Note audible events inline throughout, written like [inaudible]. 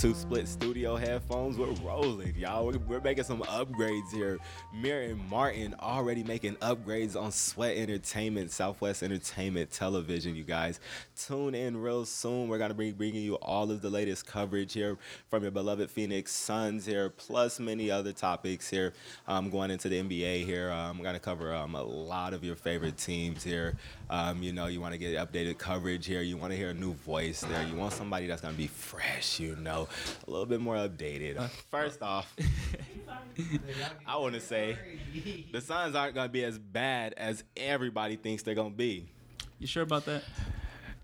two split studio headphones. We're rolling, y'all. We're, we're making some upgrades here. Mir and Martin already making upgrades on Sweat Entertainment, Southwest Entertainment Television. You guys, tune in real soon. We're gonna be bringing you all of the latest coverage here from your beloved Phoenix Suns here, plus many other topics here. Um, going into the NBA here, um, we're gonna cover um, a lot of your favorite teams here. Um, you know, you want to get updated coverage here. You want to hear a new voice there. You want somebody that's gonna be fresh. You know, a little bit more updated. First off, I want to say the Suns aren't gonna be as bad as everybody thinks they're gonna be. You sure about that?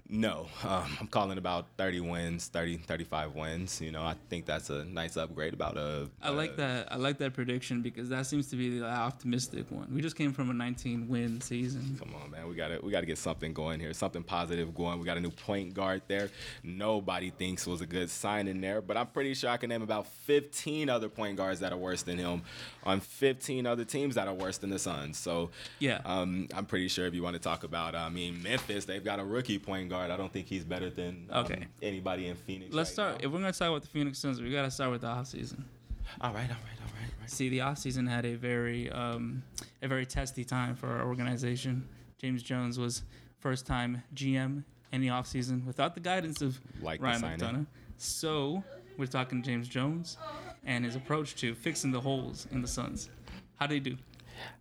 No, um, I'm calling about 30 wins, 30, 35 wins. You know, I think that's a nice upgrade. About a. I like that. I like that prediction because that seems to be the optimistic one. We just came from a 19 win season. Come on, man. We got to we got to get something going here. Something positive going. We got a new point guard there. Nobody thinks was a good sign in there, but I'm pretty sure I can name about 15 other point guards that are worse than him on 15 other teams that are worse than the Suns. So Yeah. um, I'm pretty sure if you want to talk about, I mean, Memphis, they've got a rookie point guard. I don't think he's better than um, Okay. anybody in Phoenix. Let's right start. now. If we're gonna talk about the Phoenix Suns, we gotta start with the off season. All right, all right, all right, all right. See, the off season had a very, um, a very testy time for our organization. James Jones was first time GM in the off season without the guidance of Like Ryan. McDonough. So we're talking James Jones and his approach to fixing the holes in the Suns. How he do?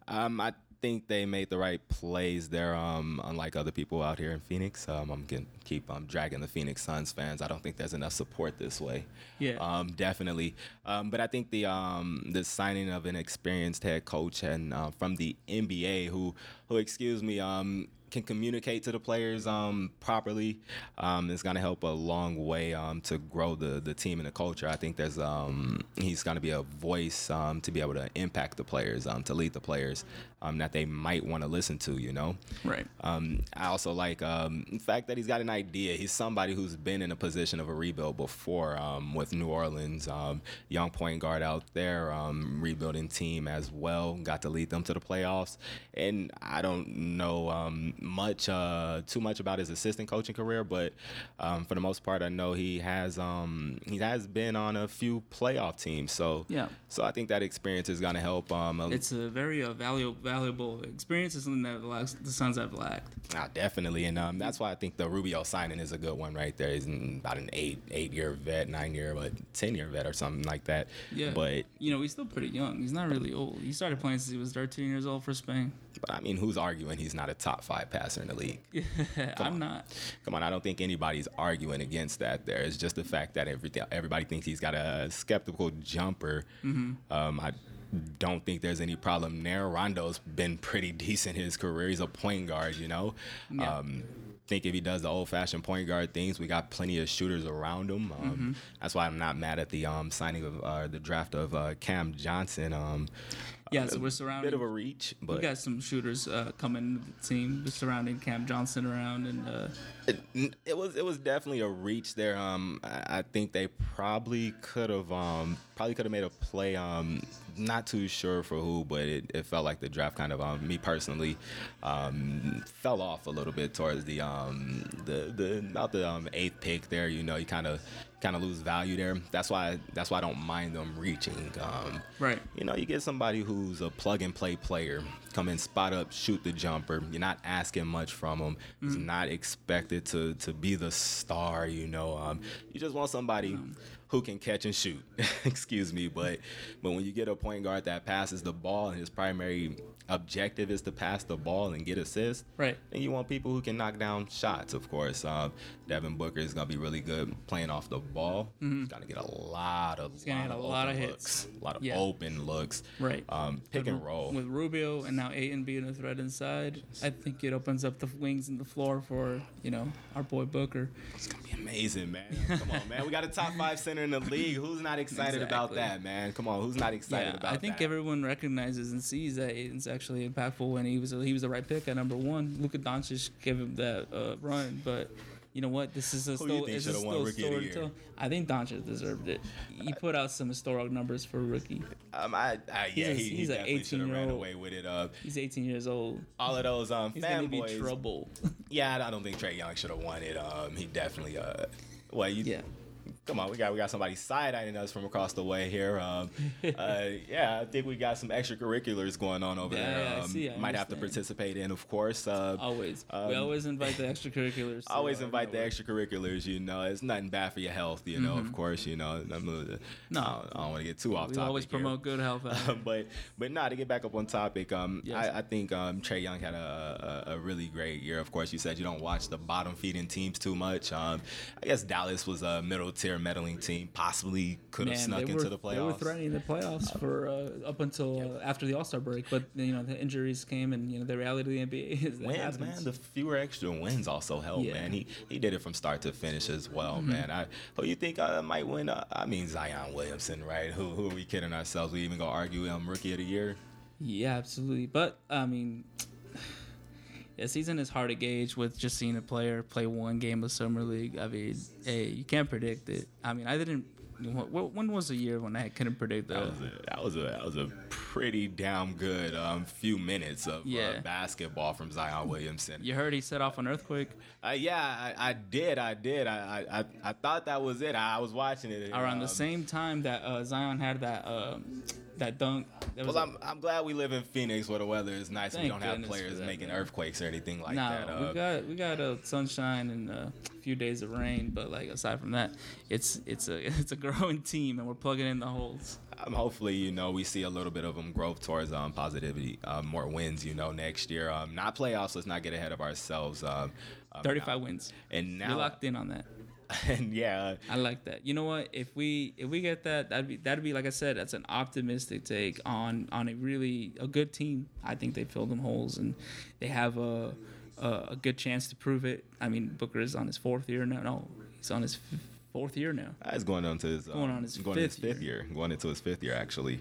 Um, I think they made the right plays there. Um, unlike other people out here in Phoenix, um, I'm gonna keep um, dragging the Phoenix Suns fans. I don't think there's enough support this way. Yeah. Um, definitely. Um, but I think the um, the signing of an experienced head coach and uh, from the NBA who who excuse me um, can communicate to the players um, properly um, is going to help a long way um, to grow the, the team and the culture. I think there's um, he's going to be a voice um, to be able to impact the players, um, to lead the players um, that they might want to listen to. You know, Right. um, I also like um, the fact that he's got an idea. He's somebody who's been in a position of a rebuild before um, with New Orleans, um, young point guard out there, um, rebuilding team as well. Got to lead them to the playoffs. And I don't know um, much, uh, too much about his assistant coaching career, but um, for the most part, I know he has um, he has been on a few playoff teams. So Yeah. so I think that experience is going to help. Um, a- It's a very uh, valuable, valuable experience. It's something that the Suns have lacked. Ah, definitely, and um, that's why I think the Rubio signing is a good one right there. He's about an eight eight year vet, nine year, but ten year vet or something like that. Yeah. But you know, he's still pretty young. He's not really old. He started playing since he was 13 years old for Spain. but I mean, who's arguing he's not a top five passer in the league? [laughs] I'm not. Come on, I don't think anybody's arguing against that. There, it's just the fact that everything everybody thinks he's got a skeptical jumper. Mm-hmm. Um, I don't think there's any problem there. Rondo's been pretty [laughs] decent his career. He's a point guard, you know. Yeah. Um, think if he does the old-fashioned point guard things, we got plenty of shooters around him. Um, Mm-hmm. That's why I'm not mad at the um, signing of uh, the draft of uh, Cam Johnson. Um, Yeah, so we're surrounded a bit of a reach, but we got some shooters uh, coming to the team, surrounding Cam Johnson around, and uh, it, it was it was definitely a reach there. Um, I, I think they probably could have um probably could have made a play. Um, not too sure for who, but it, it felt like the draft kind of um me personally um fell off a little bit towards the um the the about the um eighth pick there. You know, you kind of kind of lose value there. That's why that's why I don't mind them reaching. Um, right. you know, you get somebody who's a plug and play player, come in, spot up, shoot the jumper. You're not asking much from him. He's not expected to to be the star. You know, um, you just want somebody who can catch and shoot. [laughs] Excuse me, but but when you get a point guard that passes the ball and his primary objective is to pass the ball and get assists, Right. and you want people who can knock down shots, of course. Um, Devin Booker is going to be really good playing off the ball. He's going to get a lot of, gonna lot get of a lot of looks, hits. a lot of Yeah. open looks. Right. Um, pick and roll. with Rubio and now Ayton being a threat inside. I think it opens up the wings and the floor for you know our boy Booker. It's going to be amazing, man. Come on, man. We got a top five center in the league. Who's not [laughs] excited about that, man? Come on. Who's not excited Yeah, about that? I think that? everyone recognizes and sees that Ayton's actually impactful when he was he was the right pick at number one. Luka Doncic gave him that uh, run, but. You know what? This is a Who still, it's a still Rookie of the story to tell. I think Doncic deserved it. He put out some historic numbers for a rookie. um, I, I, yeah, a- he, he he's a definitely should have ran 18-year-old. away with it. Uh, He's 18 years old. all of those um, He's gonna be fanboys. trouble. Yeah, I don't think Trae Young should have won it. Um, he definitely. Uh, well, you yeah. Come on, we got we got somebody side eyeing us from across the way here. Um, uh, [laughs] yeah, I think we got some extracurriculars going on over Yeah, there. yeah, I Um, see, I might have to participate in, of course. Uh, Always. we Um, always invite the extracurriculars. [laughs] to always invite the extracurriculars. You know, it's nothing bad for your health. You know, of course. You know, I'm, uh, Mm-hmm. No. I don't, want to get too off We topic. always here. promote good health. [laughs] but but nah, to get back up on topic, um, Yes. I, I think um, Trae Young had a, a, a really great year. Of course, you said you don't watch the bottom feeding teams too much. Um, I guess Dallas was a middle tier meddling team, possibly could have Man, snuck into were, the playoffs. They were threatening the playoffs for uh, up until uh, after the All Star break, but you know the injuries came, and you know the reality of the NBA is that Wins, happens. man. The fewer extra wins also help, Yeah. Mm-hmm. man. He he did it from start to finish as well, man. I who you think uh, might win? Uh, I mean Zion Williamson, right? Who who are we kidding ourselves? We even gonna argue him rookie of the year? Yeah, absolutely. But I mean, the season is hard to gauge with just seeing a player play one game of summer league. I mean, hey, you can't predict it. I mean, I didn't. wh- wh- When was the year when I couldn't predict That the? was a, that was a that was a pretty damn good um, few minutes of Yeah. uh, basketball from Zion Williamson. You heard he set off an earthquake Uh, yeah, I, I did, I did. I, I I thought that was it. I was watching it around the um, same time that uh, Zion had that um, that dunk. Was Well, I'm, I'm glad we live in Phoenix where the weather is nice and we don't have players that, making man. earthquakes or anything like no, that. Uh, we got we got a sunshine and a few days of rain, but like aside from that, it's it's a [laughs] it's a growing team and we're plugging in the holes. um, hopefully, you know, we see a little bit of them growth towards um, positivity, um, more wins, you know, next year. Um, not playoffs. Let's not get ahead of ourselves. Um, um, 35 wins. And now You're locked in on that. [laughs] and yeah, I like that. You know what? If we if we get that, that'd be that'd be like I said, that's an optimistic take on on a really a good team. I think they fill them holes and they have a a, a good chance to prove it. I mean, Booker is on his fourth year now. No, he's on his f- fourth year now. He's going on to his Going um, on his going to his fifth fifth year. going into his fifth year actually.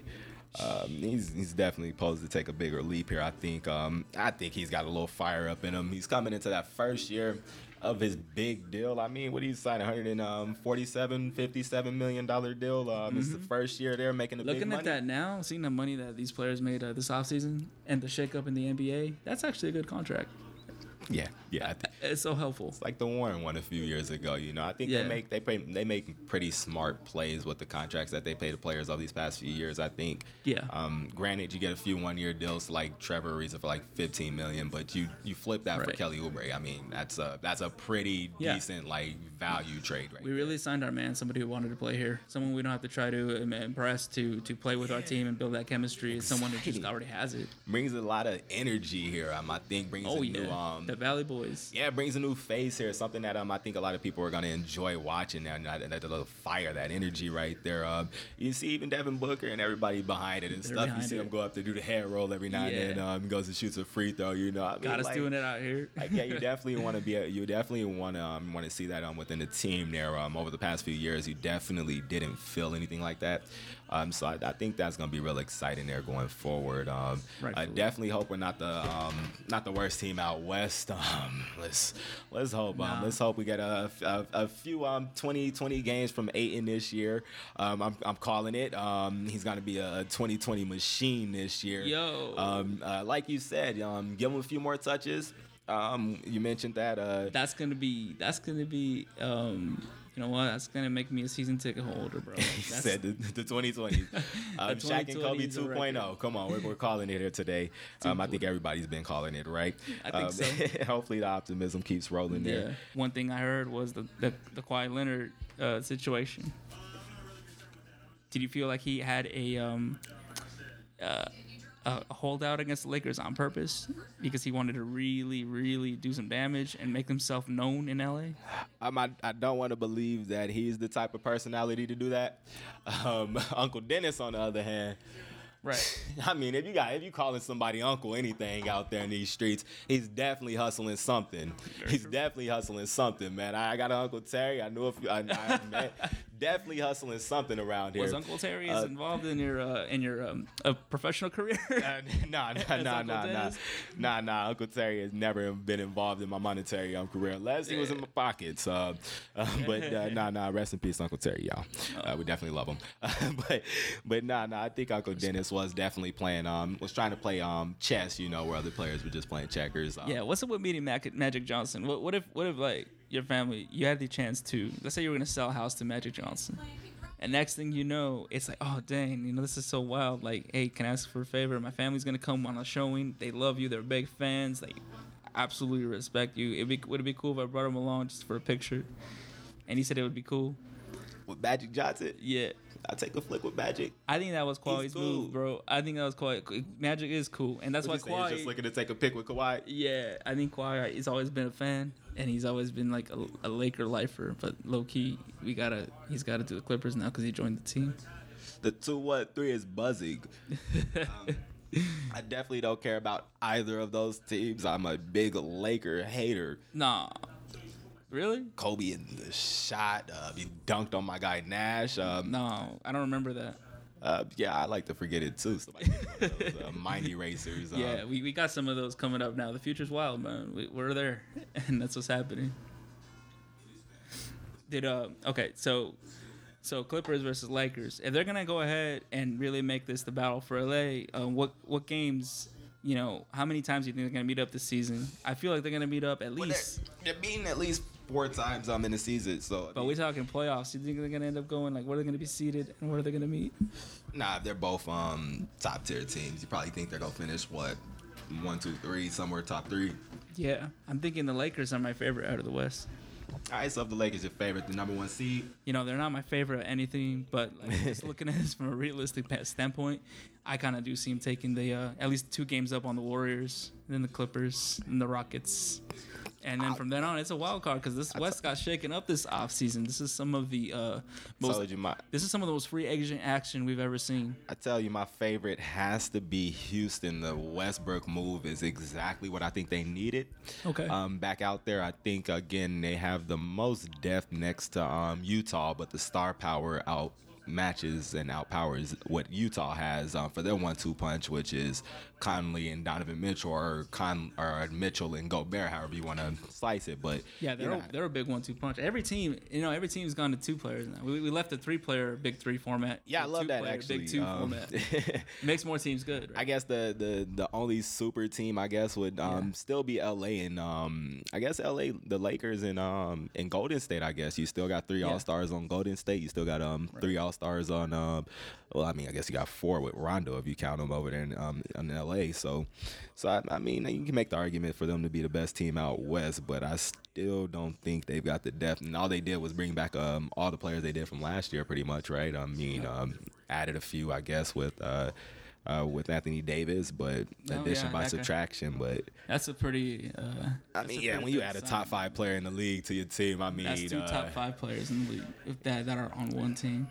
Um, he's he's definitely posed to take a bigger leap here. I think um, I think he's got a little fire up in him. He's coming into that first year of his big deal. I mean, what he's signed 147, 57 million dollar deal. Um, It's the first year they're making the big Mm-hmm. Looking money. at that now, seeing the money that these players made uh, this offseason and the shakeup in the NBA, that's actually a good contract. Yeah, yeah. It's so helpful. it's like the Warren one a few years ago. You know, I think Yeah. they make they pay, they make pretty smart plays with the contracts that they pay the players over these past few years. I think. Yeah. Um, granted, you get a few one year deals like Trevor Ariza for like 15 million, but you you flip that for Kelly Oubre. I mean, that's a that's a pretty Yeah. decent like value trade right We really signed our man, somebody who wanted to play here, someone we don't have to try to impress to to play with our team and build that chemistry. Someone who just already has it. brings a lot of energy here. Um, I think brings Oh a yeah, new um the Valley Boys. yeah, it brings a new face here. Something that um I think a lot of people are gonna enjoy watching now. That, that little fire, that energy right there. Um, you see even Devin Booker and everybody behind it and They're stuff. You see it. him go up to do the head roll every now and Yeah. then. Um, goes and shoots a free throw. You know, I mean, Got us like, doing it out here. like, yeah, you [laughs] definitely want to be. A, you definitely want to um, want to see that um within the team there. Um, over the past few years, you definitely didn't feel anything like that. Um, so I, I think that's gonna be real exciting there going forward. Um, I definitely hope we're not the um not the worst team out west. [laughs] Um, let's let's hope. Um, Nah. let's hope we get a, a, a few um 20, 20 games from Ayton this year. Um, I'm, I'm calling it. Um, he's gonna be a 2020 machine this year. Yo. Um, uh, like you said, um, give him a few more touches. Um, you mentioned that. Uh, That's gonna be. That's gonna be. You know what? That's gonna make me a season ticket holder, bro. [laughs] he That's, said the, the 2020. [laughs] Um, Shaq and 2020 Kobe 2.0. Come on, we're, we're calling it here today. Um, I think everybody's been calling it, right? I think um, so. [laughs] hopefully the optimism keeps rolling Yeah. there. One thing I heard was the the, the Kawhi Leonard uh, situation. Did you feel like he had a um uh, a holdout against the Lakers on purpose because he wanted to really, really do some damage and make himself known in LA? Um, I, I don't want to believe that he's the type of personality to do that. Um, [laughs] Uncle Dennis, on the other hand, Right. [laughs] I mean, if you got if you calling somebody uncle anything out there in these streets, he's definitely hustling something. He's definitely hustling something, man. I, I got an Uncle Terry. I know if I, I man, definitely hustling something around here. Was Uncle Terry Uh, is involved in your uh, in your um, uh, professional career? [laughs] Uh, nah, nah, [laughs] nah, nah, nah, nah, nah. Uncle Terry has never been involved in my monetary um, career unless he was in my pockets. Uh, uh, [laughs] but uh, nah, nah. Rest in peace, Uncle Terry, y'all. Uh, we definitely love him. but but nah, nah. I think Uncle Dennis was definitely playing. Um, was trying to play um chess. You know, where other players were just playing checkers. Um, yeah. What's up with meeting Mac- Magic Johnson? What, what if what if like your family, you had the chance to, let's say you were gonna sell a house to Magic Johnson, and next thing you know, it's like, oh dang, you know this is so wild. Like, hey, can I ask for a favor? My family's gonna come on a showing. They love you. They're big fans. They absolutely respect you. It'd be would it be cool if I brought them along just for a picture? And he said it would be cool. With Magic Johnson, Yeah. I'll take a flick with Magic. I think that was Kawhi's cool. move, bro. I think that was Kawhi. Magic is cool, and that's What why he's just looking to take a pick with Kawhi. Yeah, I think Kawhi. He's always been a fan, and he's always been like a, a Laker lifer. But low key, we gotta. He's got to do the Clippers now because he joined the team. The two one three is buzzing. [laughs] Um, I definitely don't care about either of those teams. I'm a big Laker hater. nah, really? Kobe in the shot. Uh, he dunked on my guy Nash. Um, No, I don't remember that. uh, yeah, I like to forget it too. Somebody those, [laughs] uh, mind erasers. Uh, Yeah, we, we got some of those coming up now. The future's wild, man. We, we're there, [laughs] and that's what's happening. Did uh okay, so so Clippers versus Lakers. If they're gonna go ahead and really make this the battle for LA, um, what what games? You know, how many times do you think they're gonna meet up this season? I feel like they're gonna meet up at Well, least. they're, they're beating at least four times I'm in the season. So, I But we're talking playoffs. You think they're gonna end up going like where are they gonna be seated and where are they gonna meet? nah, they're both um, top tier teams. You probably think they're gonna finish what one, two, three, somewhere top three. Yeah, I'm thinking the Lakers are my favorite out of the West. All right, so if the Lakers your favorite, the number one seed. you know, they're not my favorite at anything, but like, just [laughs] looking at this from a realistic standpoint, I kind of do see him taking the uh, at least two games up on the Warriors, then the Clippers, and the Rockets. And then from then on, it's a wild card because this West got shaken up this offseason. This is some of the uh, most. My This is some of the most free agent action we've ever seen. I tell you, my favorite has to be Houston. The Westbrook move is exactly what I think they needed. Okay. Um, back out there, I think again they have the most depth next to um, Utah, but the star power out matches and outpowers what Utah has um, for their one-two punch, which is Conley and Donovan Mitchell, or Con or Mitchell and Gobert, however you want to slice it. But Yeah, they're you a, they're a big one-two punch. Every team, you know, every team's gone to two players now. We, we left the three-player big three format. yeah, I love that two-player actually. Big two Um, format [laughs] makes more teams good. Right? I guess the, the the only super team I guess would um, still be LA and um I guess LA the Lakers and um and Golden State I guess you still got three Yeah. All Stars on Golden State you still got um three All Stars on um well I mean I guess you got four with Rondo if you count them over there in um in LA so so I, I mean you can make the argument for them to be the best team out west but I still don't think they've got the depth and all they did was bring back um all the players they did from last year pretty much right I mean um added a few I guess with uh uh, with Anthony Davis, but Oh, addition yeah, by that guy. subtraction. But That's a pretty. Uh, I mean, yeah, when you add a top five player in the league to your team, I mean, That's two uh, top five players in the league if that that are on one team.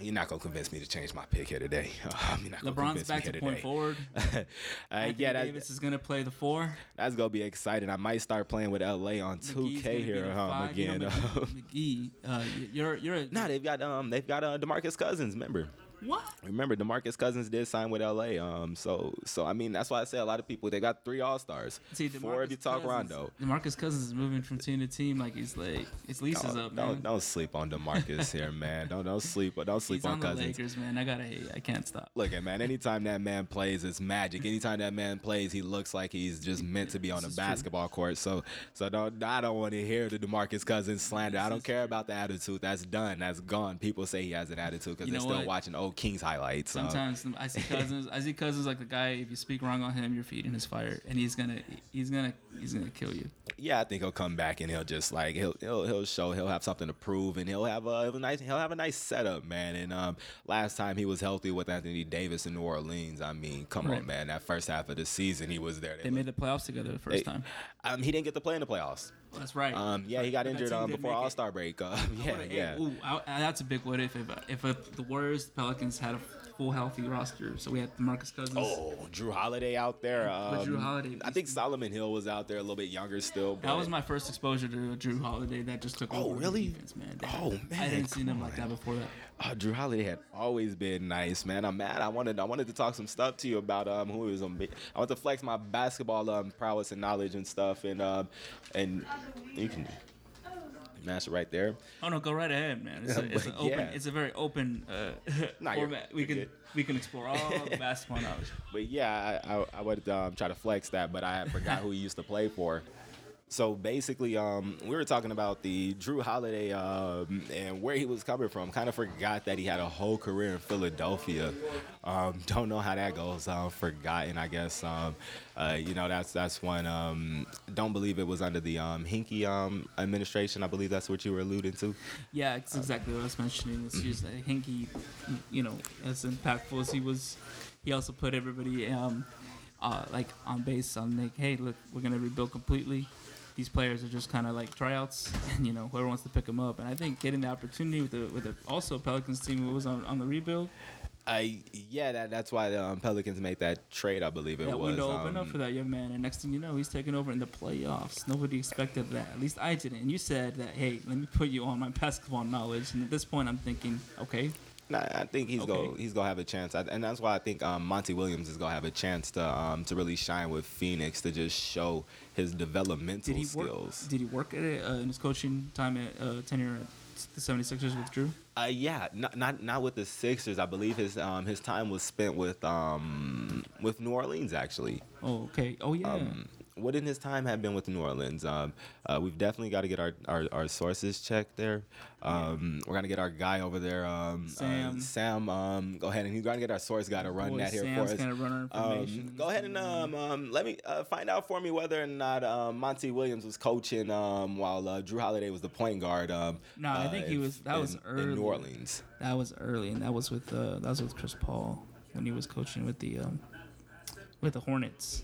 You're not gonna convince me to change my pick here today. [laughs] gonna LeBron's back here to point today. forward. [laughs] uh, yeah, that, Davis is gonna play the four. that's gonna be exciting. I might start playing with LA on 2K here the um. You again. know, McGee, McGee, [laughs] uh, you're you're a, nah, they've got um, they've got uh, Demarcus Cousins. Remember, what? remember Demarcus Cousins did sign with LA. Um, so so I mean that's why I say a lot of people they got three All Stars. See, Four if you talk Cousins- Rondo. DeMarcus Cousins is moving from team to team like he's like his lease Don't, up, man. don't, don't sleep on Demarcus here, [laughs] man. Don't don't sleep don't sleep he's on on the Cousins. Lakers, man. I gotta hate. I can't stop. Look, at man. Anytime that man plays, it's magic. [laughs] Anytime that man plays, he looks like he's just meant to be on a is true. basketball court. So, so don't. I don't want to hear the Demarcus Cousins slander. I don't is care about the attitude. That's done. That's gone. People say he has an attitude because they're still what? watching old Kings highlights. Um, Sometimes I see [laughs] Cousins. I see Cousins like the guy. If you speak wrong on him, you're feeding his fire, and he's gonna he's gonna he's gonna kill you. yeah, I think he'll come back and he'll just like he'll he'll he'll show he'll have something to prove and he'll have a, a nice he'll have a nice setup, man. And um, last time he was healthy with Anthony Davis in New Orleans, I mean, come Right. on, man. That first half of the season, he was there. They made the playoffs together the first They- time. Um, he didn't get to play in the playoffs. That's right. Um, yeah, he got injured um, before. All Star break. Uh, [laughs] yeah, yeah. Ooh, I, that's a big what if if, if, if the Warriors, Pelicans had a full healthy roster. So we had Marcus Cousins. Oh, Jrue Holiday out there. Um, Jrue Holiday- I think Solomon Hill was out there a little bit younger still. That was my first exposure to Jrue Holiday. That just took Oh, over really? defense, man. Oh, I man, didn't seen come him like that before that. Uh, Jrue Holiday had always been nice, man. I'm mad. I wanted I wanted to talk some stuff to you about um who was on. I want to flex my basketball um prowess and knowledge and stuff and um and you can mash right there. Oh no, go right ahead, man. It's, a, [laughs] it's an open. yeah. It's a very open uh, [laughs] Nah, format. We can good. we can explore all the [laughs] basketball knowledge. But yeah, I, I, I would um, try to flex that, but I forgot who he used to play for. So basically, um, we were talking about the Jrue Holiday um, and where he was coming from. Kind of forgot that he had a whole career in Philadelphia. Um, [laughs] don't know how that goes. Uh, forgotten, I guess. Um, uh, you know, that's that's one. Um, don't believe it was under the um, Hinkie um, administration. I believe that's what you were alluding to. Yeah, it's exactly what I was mentioning. It's just he, you know, as impactful as he was, he also put everybody uh, like on base on like, hey, look, we're gonna rebuild completely. These players are just kind of like tryouts, [laughs] and you know whoever wants to pick them up. And I think getting the opportunity with the with the also Pelicans team who was on, on the rebuild, I yeah, that, that's why the um, Pelicans made that trade. I believe it that was. window opened up um, for that young man. And next thing you know, he's taking over in the playoffs. Nobody expected that. At least I didn't. And you said that, hey, let me put you on my [laughs] basketball knowledge. And at this point, I'm thinking, okay, Nah, I think he's Okay. go he's gonna have a chance, I, and that's why I think um, Monty Williams is gonna have a chance to um, to really shine with Phoenix to just show his developmental did he work? skills. Did he work at it uh, in his coaching time at uh, tenure at the 76ers with Jrue? Uh, yeah, not, not not with the Sixers. I believe his um, his time was spent with um, with New Orleans actually. Oh, okay. Oh, yeah. Um, wouldn't his time have been with New Orleans? Um, uh, we've definitely got to get our, our, our sources checked there. Um, We're gonna get our guy over there, um, Sam. Uh, Sam, um, go ahead and he's gonna get our source guy to run Boy, that here Sam's for us. gonna run our information. Um, go ahead and um, um, let me uh, find out for me whether or not um, Monty Williams was coaching um, while uh, Jrue Holiday was the point guard. Um, No, I uh, think he was- that was early. in New Orleans. That was early, and that was with uh, that was with Chris Paul when he was coaching with the um, with the Hornets.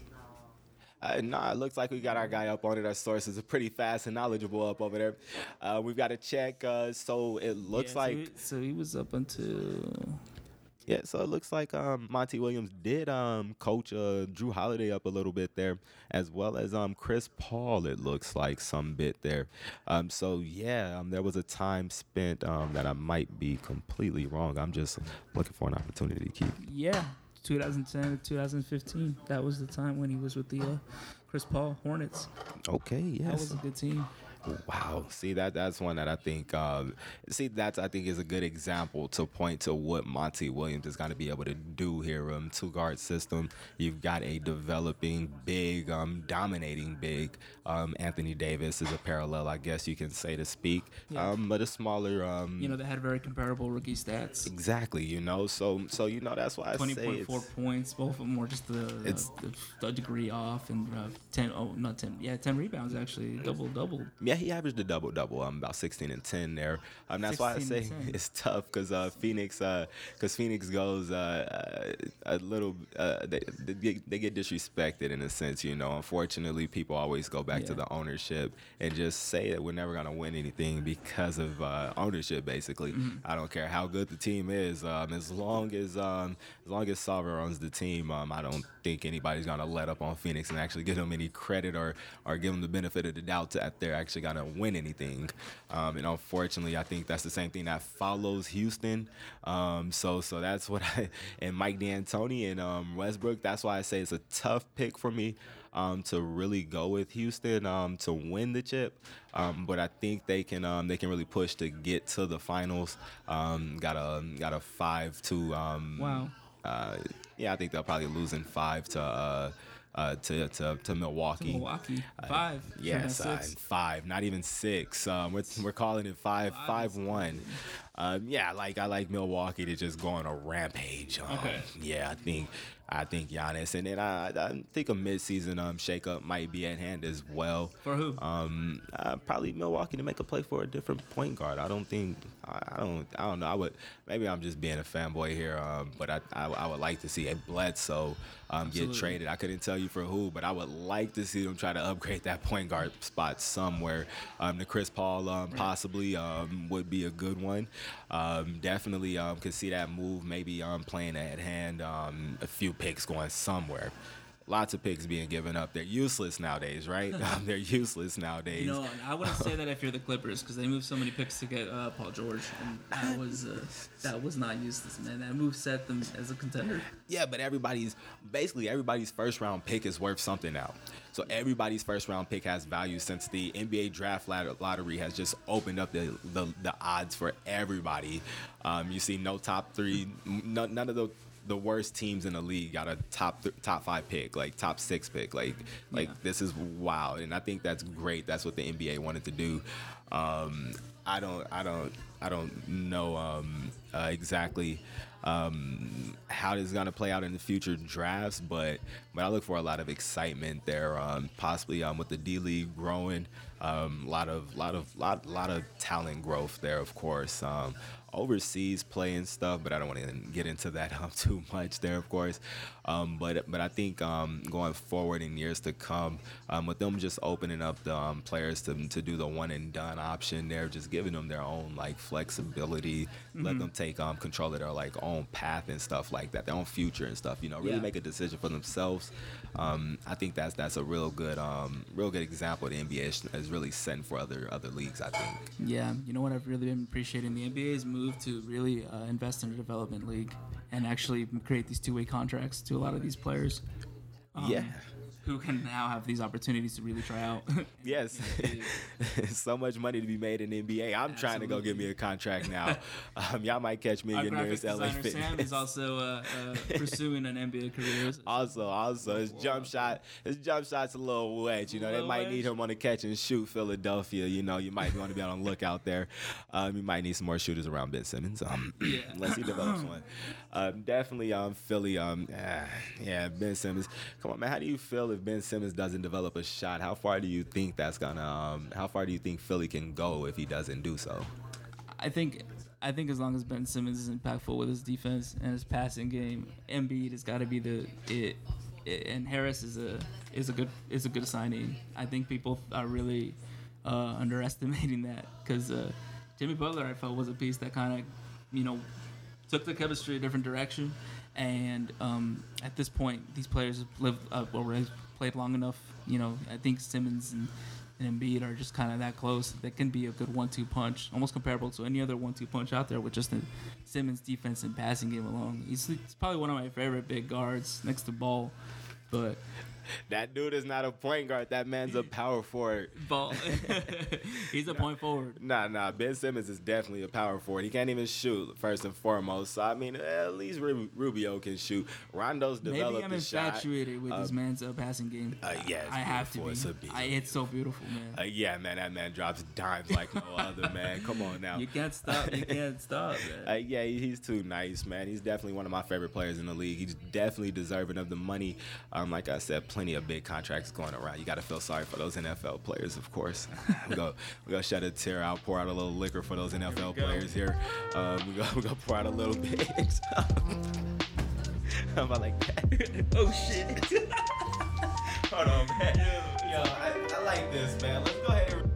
Uh, nah, it looks like we got our guy up on it. Our sources are pretty fast and knowledgeable up over there. Uh, we've got to check. Uh, so it looks Yeah, so like he- so he was up until yeah. So it looks like um, Monty Williams did um, coach uh, Jrue Holiday up a little bit there, as well as um, Chris Paul. It looks like some bit there. Um, so yeah, um, there was a time spent um, that I might be completely wrong. I'm just looking for an opportunity to keep. yeah 2010 to 2015. That was the time when he was with the uh, Chris Paul Hornets. Okay. Yes. That was a good team. Wow. See that that's one that I think um, see that's I think is a good example to point to what Monty Williams is going to be able to do here. Um, two guard system. You've got a developing big, um, dominating big. Um, Anthony Davis is a parallel, I guess you can say to speak. Yeah. Um, but a smaller. Um, You know, they had very comparable rookie stats. exactly. You know. So so you know that's why I Twenty say it's, four points. Both of them were just the the, It's- the, the degree off, and uh, ten. Oh, not ten. Yeah, ten rebounds actually. Double double. Yeah, he averaged a double double. I'm um, about sixteen and ten there. Um, that's why I say [laughs] it's tough because uh, Phoenix, uh, because Phoenix goes uh, uh, a little, uh, they, they get, disrespected in a sense. You know, unfortunately, people always go back to the ownership and just say that we're never gonna win anything because of uh, ownership. Basically, Mm-hmm. I don't care how good the team is. Um, as long as um, as long as Sarver runs the team, um, I don't think anybody's gonna let up on Phoenix and actually give them any credit or or give them the benefit of the doubt that they're actually gonna win anything. Um, and unfortunately, I think that's the same thing that follows Houston. Um, so so that's what I [laughs] and Mike D'Antoni and um, Westbrook. That's why I say it's a tough pick for me. Um, to really go with Houston um, to win the chip, um, but I think they can um, they can really push to get to the finals. Um, got a got a five to um, Wow. uh, yeah, I think they'll probably lose in five to uh, uh, to, to to Milwaukee. Milwaukee five. Yes, uh, five, not even six. Um, we're, we're calling it five, Five five one. Um, yeah, like I like Milwaukee to just go on a rampage. Um, Okay. Yeah, I think I think Giannis, and then I, I think a midseason um shakeup might be at hand as well. For who? Um, uh, probably Milwaukee to make a play for a different point guard. I don't think I, I don't I don't know. I would maybe I'm just being a fanboy here. Um, but I, I I would like to see a Bledsoe um get traded. I couldn't tell you for who, but I would like to see them try to upgrade that point guard spot somewhere. Um, the Chris Paul um, possibly um would be a good one. Um, definitely um could see that move maybe um playing at hand. Um, a few picks going somewhere. Lots of picks being given up. They're useless nowadays, right? Um, [laughs] [laughs] They're useless nowadays. You know, I wouldn't say that if you're the Clippers because they moved so many picks to get uh, Paul George, and that was uh, that was not useless, man. That move set them as a contender. Yeah, but everybody's basically everybody's first round pick is worth something now. So everybody's first round pick has value since the NBA draft lottery has just opened up the the, the odds for everybody. Um, you see no top three, no, none of the the worst teams in the league got a top th- top five pick, like top six pick. Like like Yeah. this is wild, and I think that's great. That's what the NBA wanted to do. Um, I don't I don't I don't know um, uh, exactly um, how this is gonna play out in the future drafts, but but I look for a lot of excitement there. Um, possibly um, with the D League growing, um, a lot of lot of lot lot of talent growth there, of course. Um, overseas play and stuff, but I don't want to get into that [laughs] um, too much there, of course. Um, but but I think um, going forward in years to come, um, with them just opening up the um, players to, to do the one and done option, there just giving them their own like flexibility, let them take um, control of their like own path and stuff like that, their own future and stuff. You know, really Yeah. make a decision for themselves. Um, I think that's that's a real good um, real good example the NBA is, is really setting for other other leagues. I think. Yeah, you know what I've really been appreciating the NBA's move to really uh, invest in a development league and actually create these two-way contracts to a lot of these players. um, yeah. Who can now have these opportunities to really try out? [laughs] Yes, [laughs] so much money to be made in the NBA. I'm trying to go get me a contract now. [laughs] Um, y'all might catch me Our in graphics LA designer Fitness. Sam is also uh, uh, pursuing an NBA career. Also, also his jump shot, his jump shot's a little wet. You know, they Little might need him on the catch and shoot Philadelphia. You know, you might want to be on the lookout there. Um, you might need some more shooters around Ben Simmons. Um, Yeah. [clears throat] unless he develops one. Um, definitely, um, Philly. Um, ah, yeah, Ben Simmons. Come on, man. How do you feel if Ben Simmons doesn't develop a shot? How far do you think that's gonna? Um, how far do you think Philly can go if he doesn't do so? I think I think as long as Ben Simmons is impactful with his defense and his passing game, Embiid has got to be the it, it. And Harris is a is a good is a good signing. I think people are really uh, underestimating that because uh, Jimmy Butler I felt was a piece that kind of you know took the chemistry a different direction. And um, at this point, these players have lived up or played long enough. You know, I think Simmons and, and Embiid are just kind of that close. That can be a good one-two punch, almost comparable to any other one-two punch out there with just the Simmons defense and passing game alone. He's, he's probably one of my favorite big guards next to Ball, but [laughs] That dude is not a point guard. That man's a power forward. [laughs] Ball, [laughs] he's a point forward. Nah, nah. Ben Simmons is definitely a power forward. He can't even shoot first and foremost. So I mean, at least Rubio can shoot. Rondo's developed Maybe I'm the shot. infatuated with this Uh, man's uh, passing game. uh, yeah, I have to be. It's I, it's so beautiful, man. Uh, yeah, man, that man drops dimes like no other man. Come on now. You can't stop. You can't stop. Uh, Man. yeah, he's too nice, man. He's definitely one of my favorite players in the league. He's definitely deserving of the money. Um, like I said, plenty of big contracts going around. You got to feel sorry for those NFL players, of course. [laughs] we go, we go shed a tear out, pour out a little liquor for those NFL go. players here. Um, we go, [laughs] we go pour out a little bit. [laughs] How about like that? oh shit. Hold on, man. Yo, I, I like this, man. Let's go ahead and.